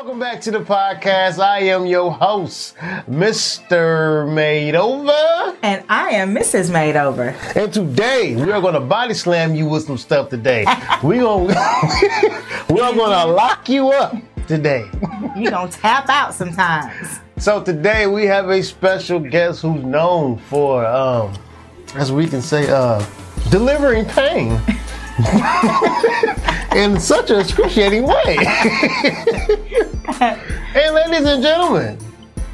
back to the podcast. I am your host, Mr. Made Over. And I am Mrs. Made Over. And today we are gonna body slam you with some stuff today. we gonna we are gonna lock you up today. You gonna tap out sometimes. So today we have a special guest who's known for um as we can say uh delivering pain. in such an excruciating way. And ladies and gentlemen,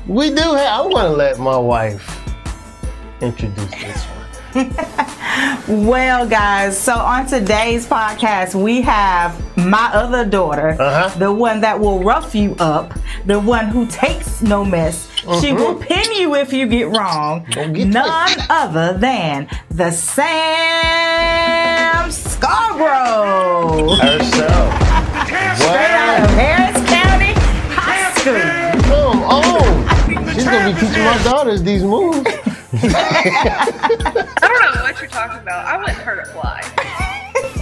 we do have, I'm going to let my wife introduce this one. Well, guys, so on today's podcast, we have my other daughter, Uh-huh. the one that will rough you up, the one who takes no mess. She will pin you if you get wrong. Get None other than the Sam Scarborough. Herself. Straight out of She's be teaching my daughters these moves. I don't know what you're talking about. I wouldn't hurt a fly.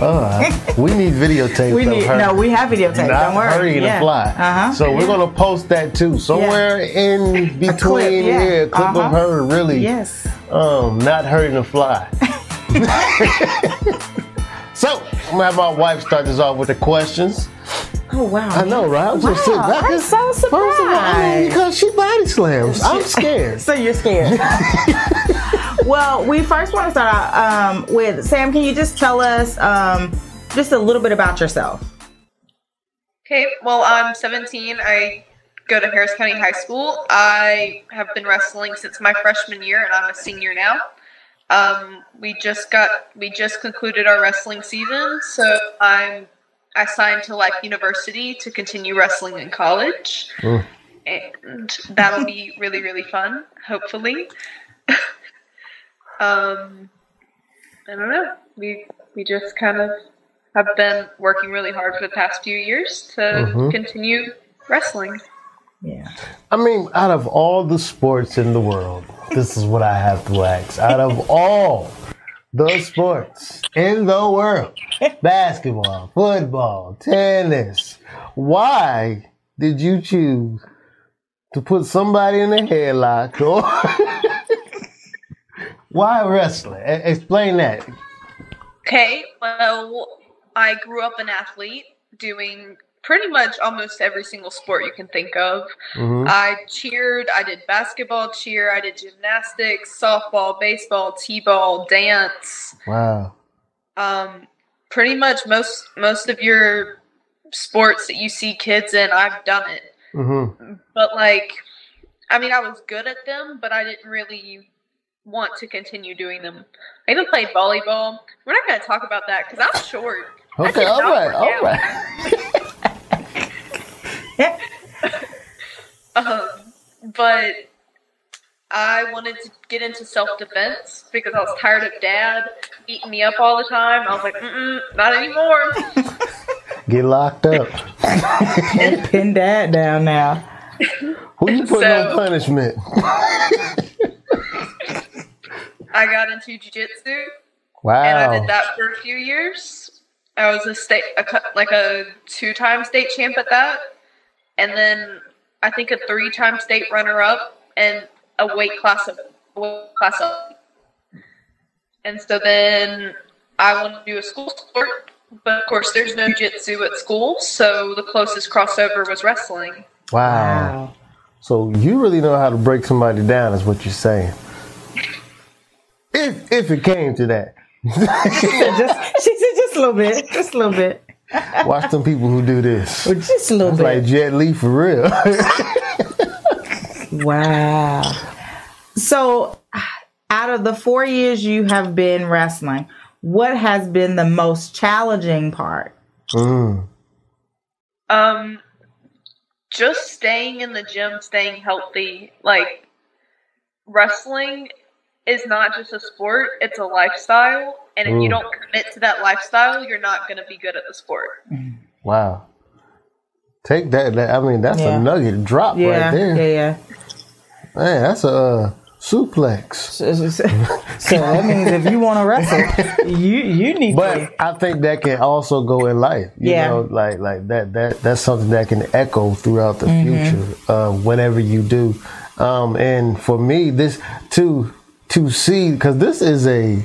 Uh, we need videotape We need her. no, we have videotape. not Don't worry. hurrying yeah. to fly. Uh-huh. So we're gonna post that too, somewhere in between clip, yeah. here, a clip Uh-huh. of her really Yes. um not hurting to fly. so I'm gonna have my wife start this off with the questions. Oh wow. I know, right? I'm just sitting Wow, back. I'm so First of all, I mean, because she body slams. I'm scared. So you're scared. well, we first want to start out um, with Sam. Can you just tell us um, just a little bit about yourself? Okay, well, I'm 17. I go to Harris County High School. I have been wrestling since my freshman year, and I'm a senior now. Um, we just got we just concluded our wrestling season, so I'm I signed to Life University to continue wrestling in college, Mm. And that'll be really really fun. Hopefully, um, I don't know. We we just kind of have been working really hard for the past few years to Mhm. continue wrestling. Yeah. I mean, out of all the sports in the world, this is what I have to ask. Out of all the sports in the world, basketball, football, tennis, why did you choose to put somebody in a headlock or why wrestling? E- explain that. Okay, well, I grew up an athlete doing pretty much almost every single sport you can think of. Mhm. I cheered, I did basketball cheer, I did gymnastics, softball, baseball, t-ball, dance. Wow. Um, pretty much most most of your sports that you see kids in, I've done it. Hmm But like, I mean, I was good at them, but I didn't really want to continue doing them. I even played volleyball. We're not going to talk about that because I'm short. Okay, all right, all right. Um, but I wanted to get into self defense because I was tired of dad beating me up all the time. I was like, Mm-mm, not anymore. Get locked up. Pin dad down now. Who you putting So- on punishment? I got into jujitsu. Wow. and I did that for a few years. I was a state, a, like a two-time state champ at that, and then I think a three-time state runner-up and a weight class of weight class up. And so then I wanted to do a school sport, but of course there's no jitsu at school, so the closest crossover was wrestling. wow. So you really know how to break somebody down, is what you're saying. If if it came to that, just, she said just a little bit. Just a little bit. watch them people who do this. Or just a little It's bit. like Jet Li for real. Wow. So, out of the four years you have been wrestling, what has been the most challenging part? Mm. Um, just staying in the gym, staying healthy. Like wrestling is not just a sport; it's a lifestyle. And if you Mm. don't commit to that lifestyle, you're not going to be good at the sport. Wow. Take that, that. I mean, that's Yeah. a nugget drop Yeah, right there. yeah, yeah. Man, that's a. Uh, suplex. So, so- so that means if you want to wrestle, you you need to. But I think that can also go in life. You Yeah. know, like like that that that's something that can echo throughout the Mm-hmm. future, uh, whatever you do. Um, and for me, this to to see because this is a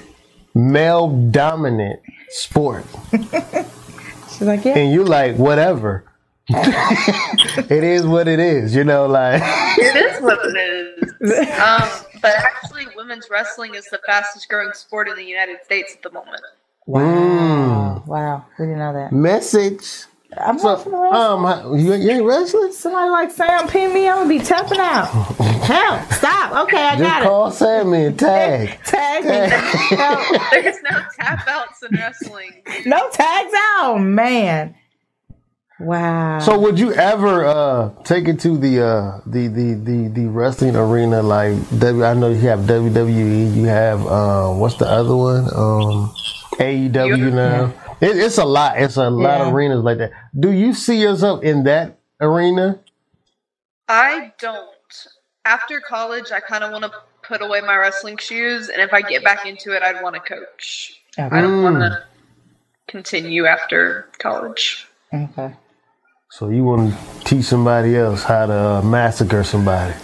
male dominant sport, She's like, yeah. and you're like whatever. it is what it is, you know. Like It is what it is. Um, but actually, women's wrestling is the fastest growing sport in the United States at the moment. Wow. Wow. We didn't know that. message. I'm So, not finna wrestle. um, you, you ain't wrestling? Somebody like Sam pin me, I'm gonna be tapping out. Help! Stop. Okay, I Just got it. call Sammy and tag. it. Tag. Help. There's no tap outs in wrestling. No tags out, man. Wow. So would you ever uh, take it to the, uh, the the the the wrestling arena like W? I know you have WWE. You have uh, what's the other one? Um, AEW now. It, it's a lot. It's a lot of arenas like that. Do you see yourself in that arena? I don't. After college, I kind of want to put away my wrestling shoes, and if I get back into it, I'd want to coach. I don't want to continue after college. okay. So you want to teach somebody else how to uh, massacre somebody?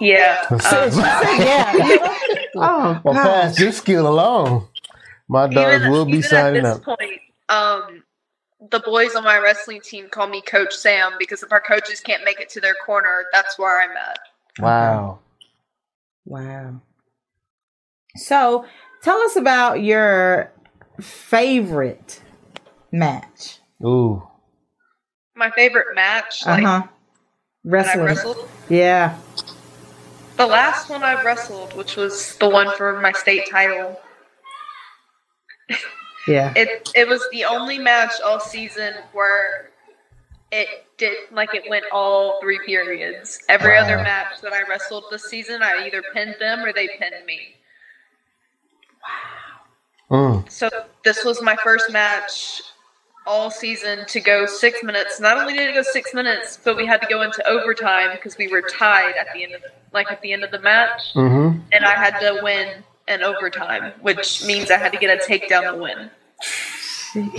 Yeah. Um, yeah. oh, Well, God. pass this skill along. My dogs will be even signing at up. this point, um, the boys on my wrestling team call me Coach Sam because if our coaches can't make it to their corner, that's where I'm at. Wow. Wow. So, tell us about your favorite match. Ooh. My favorite match, Uh like huh. when Wrestling. wrestled, Yeah. the last one I wrestled, which was the one for my state title. Yeah. It it was the only match all season where it did like it went all three periods. Every other match that I wrestled this season, I either pinned them or they pinned me. Wow. Mm. So this was my first match all season to go six minutes. Not only did it go six minutes, but we had to go into overtime because we were tied at the end of like at the end of the match, Mm-hmm. and I had to win in overtime, which means I had to get a takedown to win.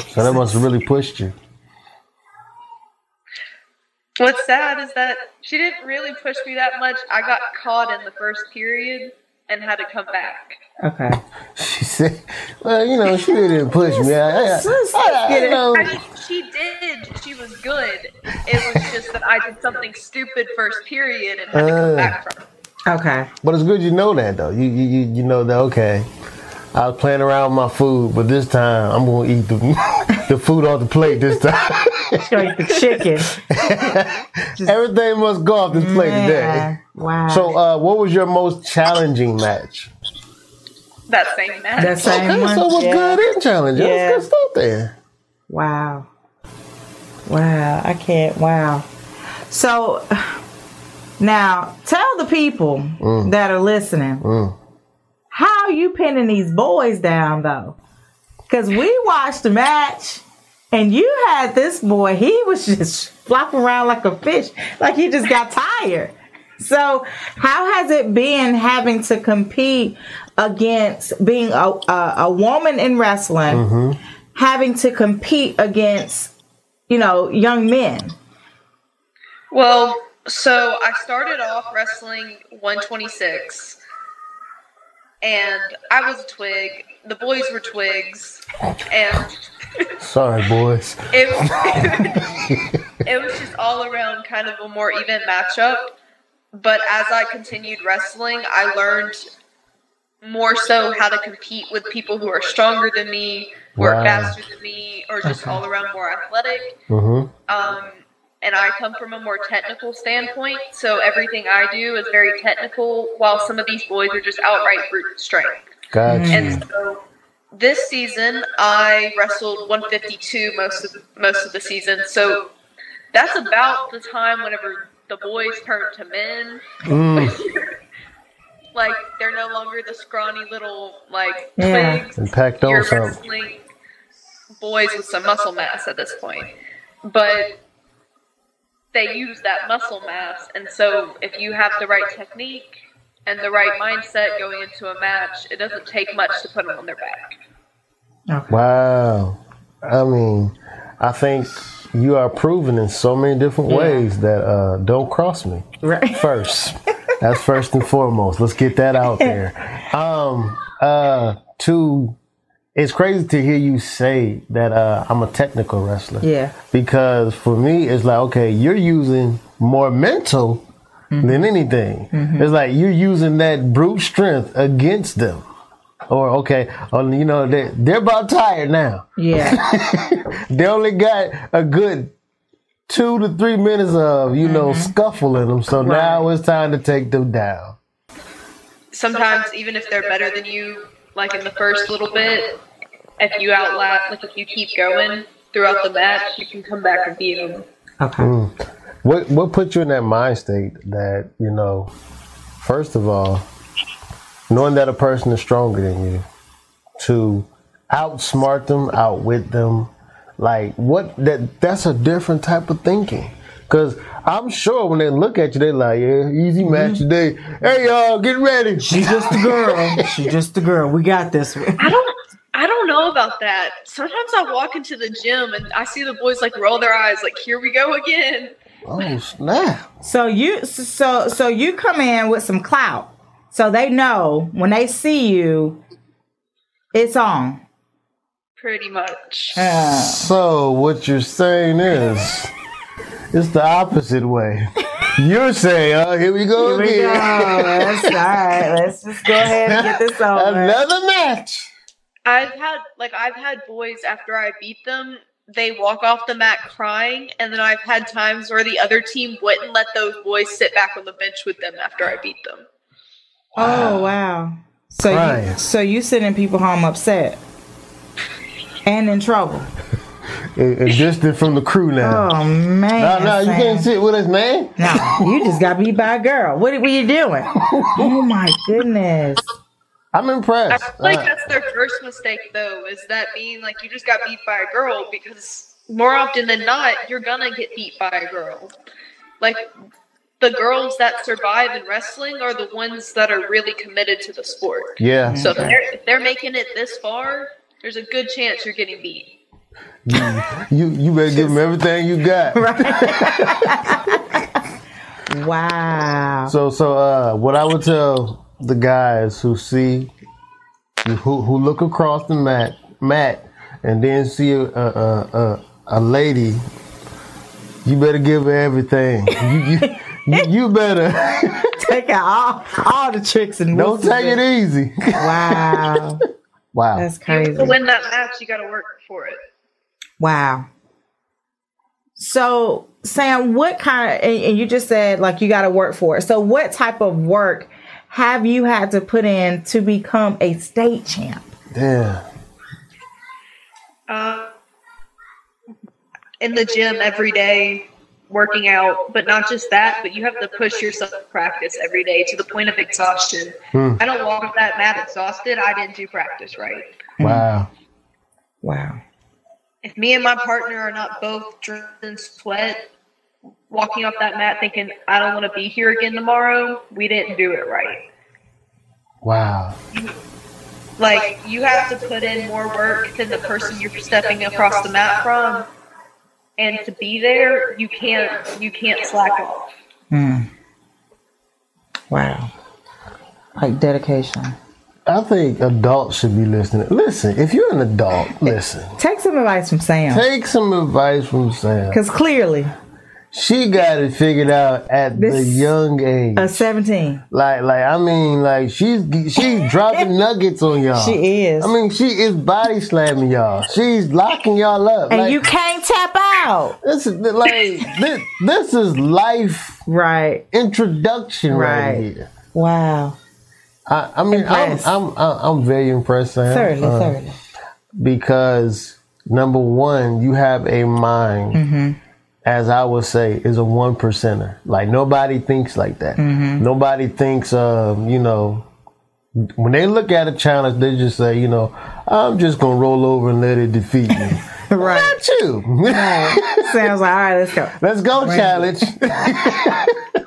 So that must have really pushed you. What's sad is that she didn't really push me that much. I got caught in the first period and had to come back. Okay. She said, "Well, you know, she didn't push me. I, I, Let's- let's I- get you it. know, I mean, she did. She was good. It was just that I did something stupid first period and had to come Uh. back from. it. Okay. but it's good you know that though. You you you, you know that okay. I was playing around with my food, but this time I'm gonna eat the the food off the plate. This time, Straight the chicken. everything must go off this plate today. Wow. So, uh, what was your most challenging match? That same match. that same Okay, one. so it was yeah. good and challenging. Yeah. That's good stuff there. Wow. Wow. I can't. Wow. So now tell the people that are listening Mm. how you pinning these boys down though. Cause we watched the match and you had this boy, he was just flopping around like a fish, like he just got tired. So, how has it been having to compete against being a, a, a woman in wrestling, mm-hmm. having to compete against, you know, young men? Well, so I started off wrestling 126, and I was a twig. The boys were twigs, and Sorry, boys. it was, it was just all around kind of a more even matchup. But as I continued wrestling, I learned more so how to compete with people who are stronger than me, who Wow. are faster than me, or just all around more athletic. hmm Um, and I come from a more technical standpoint, so everything I do is very technical, while some of these boys are just outright brute strength. Got you. And so this season, I wrestled 152 most of most of the season. So that's about the time whenever the boys turn to men. Mm. like they're no longer the scrawny little like Yeah. twigs. And packed You're on something. wrestling boys with some muscle mass at this point. But they use that muscle mass. And so if you have the right technique and the right mindset going into a match, it doesn't take much to put them on their back. Wow. I mean, I think you are proven in so many different Yeah. ways that uh, don't cross me. Right. First, that's first and foremost. Let's get that out there. Um, uh, two, it's crazy to hear you say that uh, I'm a technical wrestler. Yeah. Because for me, it's like, okay, you're using more mental mm-hmm. than anything. Mm-hmm. It's like you're using that brute strength against them. Or okay, oh, you know they they're about tired now. Yeah. They only got a good two to three minutes of you know mm-hmm. scuffling them. So now it's time to take them down. Sometimes even if they're better than you, like in the first little bit, if you outlast, like if you keep going throughout the match, you can come back and beat them. Okay. Hmm. What what put you in that mind state that you know? First of all, knowing that a person is stronger than you, to outsmart them, outwit them, like what that that's a different type of thinking. Cause I'm sure when they look at you, they like, yeah, easy match today. Hey y'all, get ready. She's just a girl. She's just a girl. We got this. I don't. I don't know about that. Sometimes I walk into the gym and I see the boys like roll their eyes, like "Here we go again." Oh snap! So you so so you come in with some clout. So they know when they see you, it's on. Pretty much. Uh, So what you're saying is, it's the opposite way. You're saying, oh, uh, here we go here we go. That's all right. Let's just go ahead and get this over. Another match. I've had like I've had boys after I beat them, they walk off the mat crying, and then I've had times where the other team wouldn't let those boys sit back on the bench with them after I beat them. Oh wow. So you, Crying. so you sending people home upset and in trouble. And, and distant from the crew now. Oh man. no, no, you can't sit with us, man. No, you just got beat by a girl. What were you doing? Oh my goodness. I'm I impressed. feel like Uh, that's their first mistake though, is that being like you just got beat by a girl because more often than not, you're gonna get beat by a girl. Like the girls that survive in wrestling are the ones that are really committed to the sport. yeah, So if they're, if they're making it this far, there's a good chance you're getting beat. You you better give them everything you got. Wow. So so uh, what I would tell the guys who see who who look across the mat mat and then see a a a, a, a lady, you better give her everything. You you, you, you better Take out all, all the tricks and don't take it easy. Wow. Wow. That's crazy. To crazy. win that match, you got to work for it. Wow. So, Sam, what kind of, and and you just said like you got to work for it. So, what type of work have you had to put in to become a state champ? Damn. Uh, in the gym every day, working out, but not just that, but you have to push yourself to practice every day to the point of exhaustion. I don't walk off that mat exhausted. I didn't do practice right. Wow. Wow. If me and my partner are not both drenched in sweat, walking off that mat thinking, I don't want to be here again tomorrow, we didn't do it right. Wow. Like, you have to put in more work than the person you're stepping across the mat from. And to be there, you can't you can't slack off. Hmm. Wow. Like dedication. I think adults should be listening. Listen, if you're an adult, eh, listen. Take some advice from Sam. Take some advice from Sam. Because clearly, She got it figured out at the young age. a 17. Like, like I mean, like she's she's dropping nuggets on y'all. She is. I mean, she is body slamming y'all. She's locking y'all up. And like, you can't tap out. this is like this. This is life Right. introduction right, Right. here. Wow. I, I mean, I'm, I'm I'm I'm very impressed, Sam. Certainly, uh, certainly. because number one, you have a mind, Mm-hmm. as I would say, is a one percenter. Like nobody thinks like that. Mm-hmm. Nobody thinks, um, you know, when they look at a challenge, they just say, you know, I'm just gonna roll over and let it defeat me. right. Not you. Sounds like all right. Let's go. Let's go, challenge.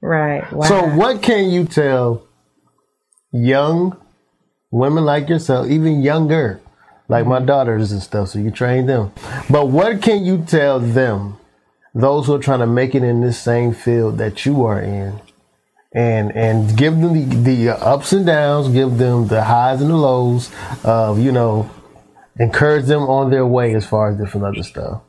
Right. Wow. So, what can you tell young women like yourself, even younger, like my mm-hmm. daughters and stuff? So you train them. But what can you tell them, those who are trying to make it in this same field that you are in, and and give them the, the ups and downs, give them the highs and the lows of you know, encourage them on their way as far as different other stuff.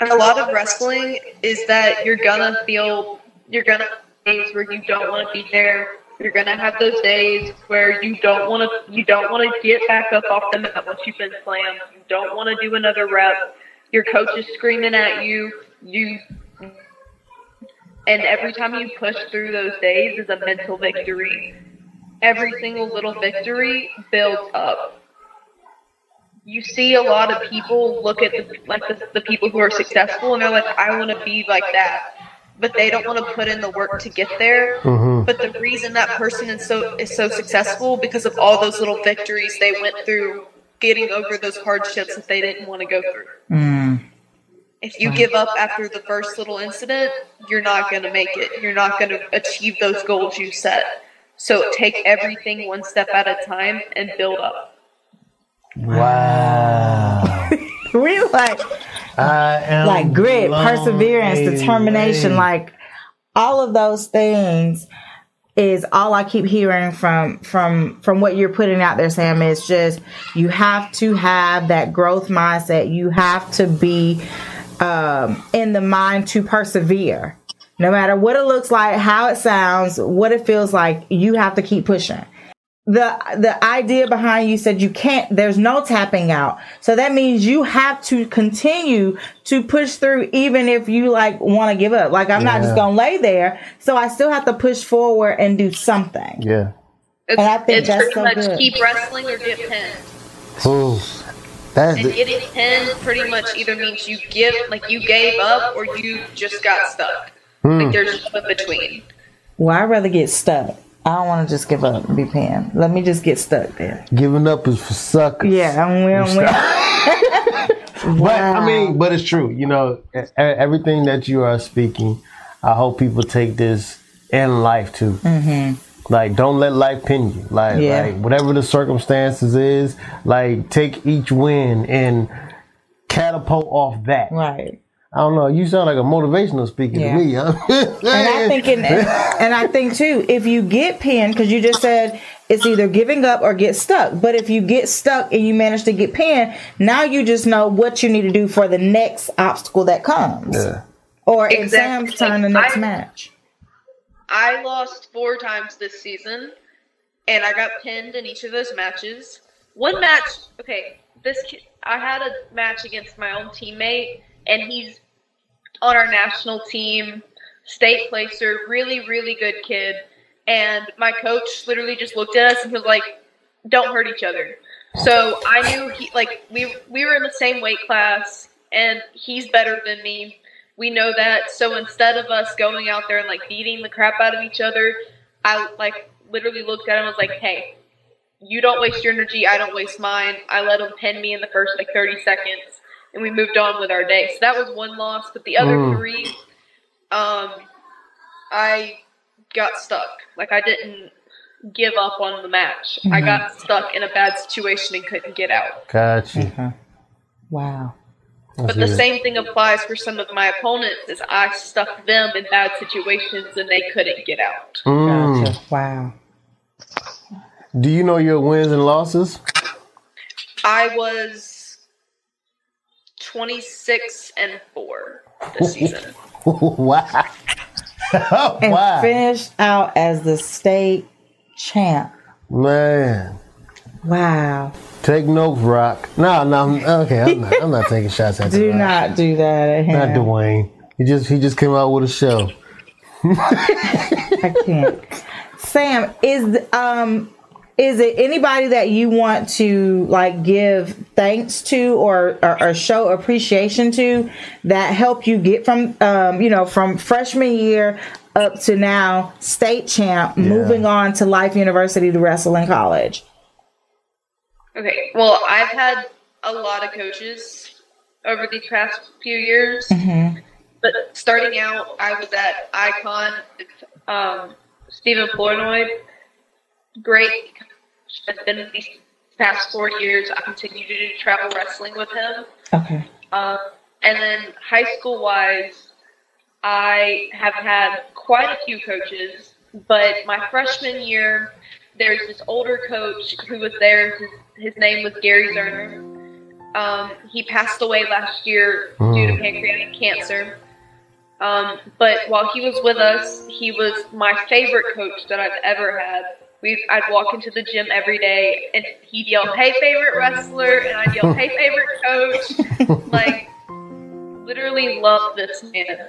And a lot of wrestling is that you're gonna feel you're gonna have days where you don't want to be there. You're gonna have those days where you don't want to you don't want to get back up off the mat once you've been slammed. You don't want to do another rep. Your coach is screaming at you. You and every time you push through those days is a mental victory. Every single little victory builds up you see a lot of people look at the, like the, the people who are successful and they're like, I want to be like that, but they don't want to put in the work to get there. Mm-hmm. But the reason that person is so is so successful because of all those little victories they went through, getting over those hardships that they didn't want to go through. Mm. If you give up after the first little incident, you're not going to make it. You're not going to achieve those goals you set. So take everything one step at a time and build up. Wow. we like I am like grit, perseverance, determination, like all of those things is all I keep hearing from from from what you're putting out there, Sam. Is just you have to have that growth mindset. You have to be um, in the mind to persevere, no matter what it looks like, how it sounds, what it feels like. You have to keep pushing the the idea behind you said you can't there's no tapping out so that means you have to continue to push through even if you like want to give up like i'm not just gonna lay there so i still have to push forward and do something yeah. It's, And I think it's that's pretty so much good. keep wrestling or get pinned. Ooh. That's And getting pinned pretty much either means you give, like you gave up, or you just got stuck. Hmm. Like there's no in between. well i'd rather get stuck i don't want to just give up and be pinned let me just get stuck there giving up is for suckers. yeah i'm will But I mean, but it's true. You know, everything that you are speaking, I hope people take this in life too. Mm-hmm. Like, don't let life pin you. Like, Yeah. like whatever the circumstances is, like take each win and catapult off that. right I don't know. You sound like a motivational speaker Yeah. to me. Huh? And I think, in, and I think too, if you get pinned, because you just said it's either giving up or get stuck. But if you get stuck and you manage to get pinned, now you just know what you need to do for the next obstacle that comes. Yeah. Or in Exactly. Sam's turn, the next I- match. I lost four times this season, and I got pinned in each of those matches. One match, okay, this I had a match against my own teammate, and he's on our national team, state placer, really, really good kid. And my coach literally just looked at us and he was like, "Don't hurt each other." So I knew he like we we were in the same weight class, and he's better than me. We know that. So instead of us going out there and like beating the crap out of each other, I like literally looked at him and was like, "Hey, you don't waste your energy. I don't waste mine." I let him pin me in the first like 30 seconds, and we moved on with our day. So that was one loss. But the other Mm. three, um, I got stuck. Like I didn't give up on the match. I got stuck in a bad situation and couldn't get out. Got you. Wow. But the same thing applies for some of my opponents is I stuck them in bad situations and they couldn't get out. Mm. Gotcha. Wow. Do you know your wins and losses? I was 26 and 4 this season. wow. And wow. finished out as the state champ. Man. Wow. Take notes, Rock. No, no, okay. I'm not, I'm not taking shots at Do Rock. not do that at him. Not Dwayne. He just he just came out with a show. I can't. Sam, is um is it anybody that you want to like give thanks to or, or, or show appreciation to that helped you get from um you know from freshman year up to now state champ moving on to Life University to wrestle in college? Okay, well, I've had a lot of coaches over these past few years, Mhm. but starting out, I was at Icon, um, Stephen Flournoy. Great. I've been these past four years. I continue to do travel wrestling with him. Okay. Um, and then high school wise, I have had quite a few coaches, but my freshman year, there's this older coach who was there. His, his name was Gary Zerner. Um, he passed away last year due to Mm. pancreatic cancer. Um, but while he was with us, he was my favorite coach that I've ever had. We I'd walk into the gym every day and he'd yell, "Hey, favorite wrestler," and I'd yell, "Hey, favorite coach." like literally love this man.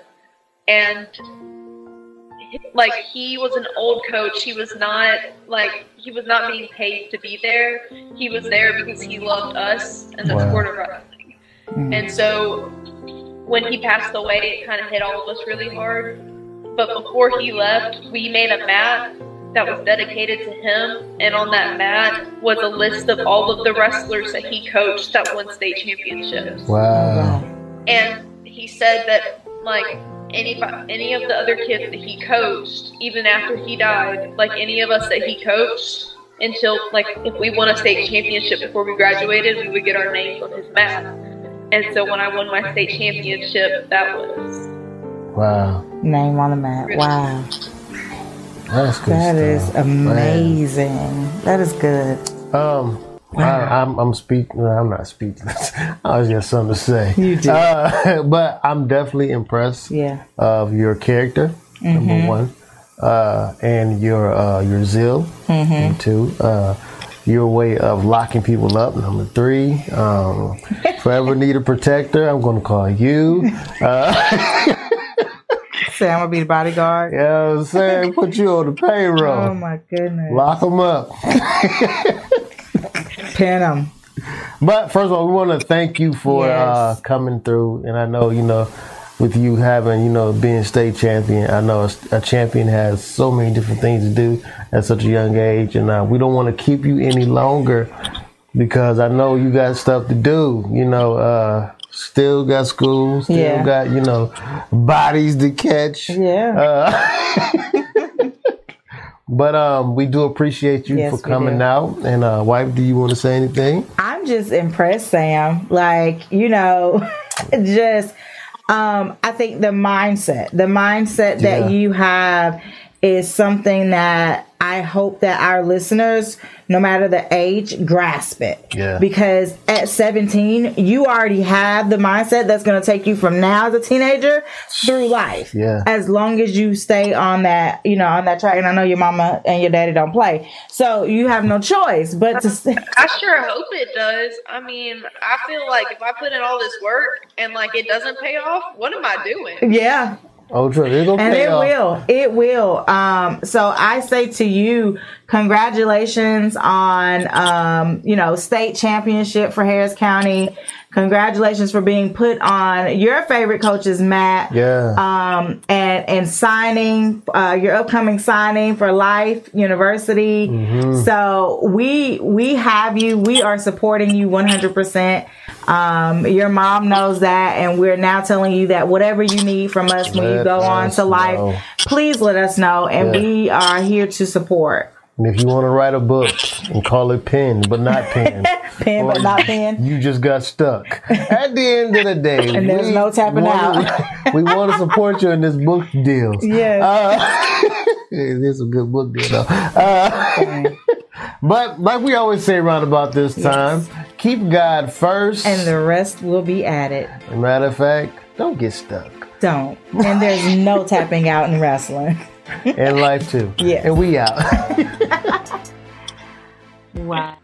And like he was an old coach. He was not like he was not being paid to be there. He was there because he loved us and the Wow. sport of wrestling. Hmm. And so when he passed away it kind of hit all of us really hard. But before he left we made a mat that was dedicated to him and on that mat was a list of all of the wrestlers that he coached that won state championships Wow. and he said that like any any of the other kids that he coached, even after he died, like any of us that he coached, until like if we won a state championship before we graduated, we would get our names on his mat. And so when I won my state championship, that was Wow. Name on the mat. Wow. That's good That is stuff. amazing. That is good. Um, I, I'm I'm speaking. I'm not speechless. I was just something to say. You did. Uh, but I'm definitely impressed Yeah. of your character. Mm-hmm. Number one, uh, and your uh, your zeal. Mm-hmm. Number two, uh, your way of locking people up. Number three, um, forever need a protector. I'm going to call you. Uh, Say I'm gonna be the bodyguard. you know what I'm saying? Put you on the payroll. Oh my goodness. Lock them up. Pin them. But first of all, we want to thank you for Yes. uh, coming through. And I know, you know, with you having, you know, being state champion, I know a, a champion has so many different things to do at such a young age. And uh, we don't want to keep you any longer because I know you got stuff to do. You know, uh, still got school, still Yeah. got, you know, bodies to catch. Yeah. But um, we do appreciate you Yes, for coming out. And uh, wife, do you want to say anything? I'm just impressed, Sam. Like, you know, just um I think the mindset, the mindset Yeah. that you have is something that I hope that our listeners, no matter the age, grasp it. Yeah. Because at 17, you already have the mindset that's going to take you from now as a teenager through life. Yeah. As long as you stay on that, you know, on that track. And I know your mama and your daddy don't play. So you have no choice but to stay. I sure hope it does. I mean, I feel like if I put in all this work and like it doesn't pay off, what am I doing? Yeah. Oh, true. Gonna And it off. will. It will. Um, so I say to you, congratulations on, um, you know, state championship for Harris County. Congratulations for being put on your favorite coach's mat. Yeah. Um, and, and signing, uh, your upcoming signing for Life University. Mm-hmm. So we, we have you. We are supporting you 100%. Um, your mom knows that, and we're now telling you that whatever you need from us when you go on to life, know. please let us know, and Yeah. we are here to support. And if you want to write a book and call it pen, but not pen, Pen, but not pen. You just got stuck. At the end of the day, And there's no tapping out. we want to support you in this book deal. Yes. Uh, it is a good book deal, though. Uh, but like we always say around about this time, keep God first. and the rest will be added. matter of fact, don't get stuck Don't. And there's no tapping out in wrestling. in life too. Yeah. And we out. Wow.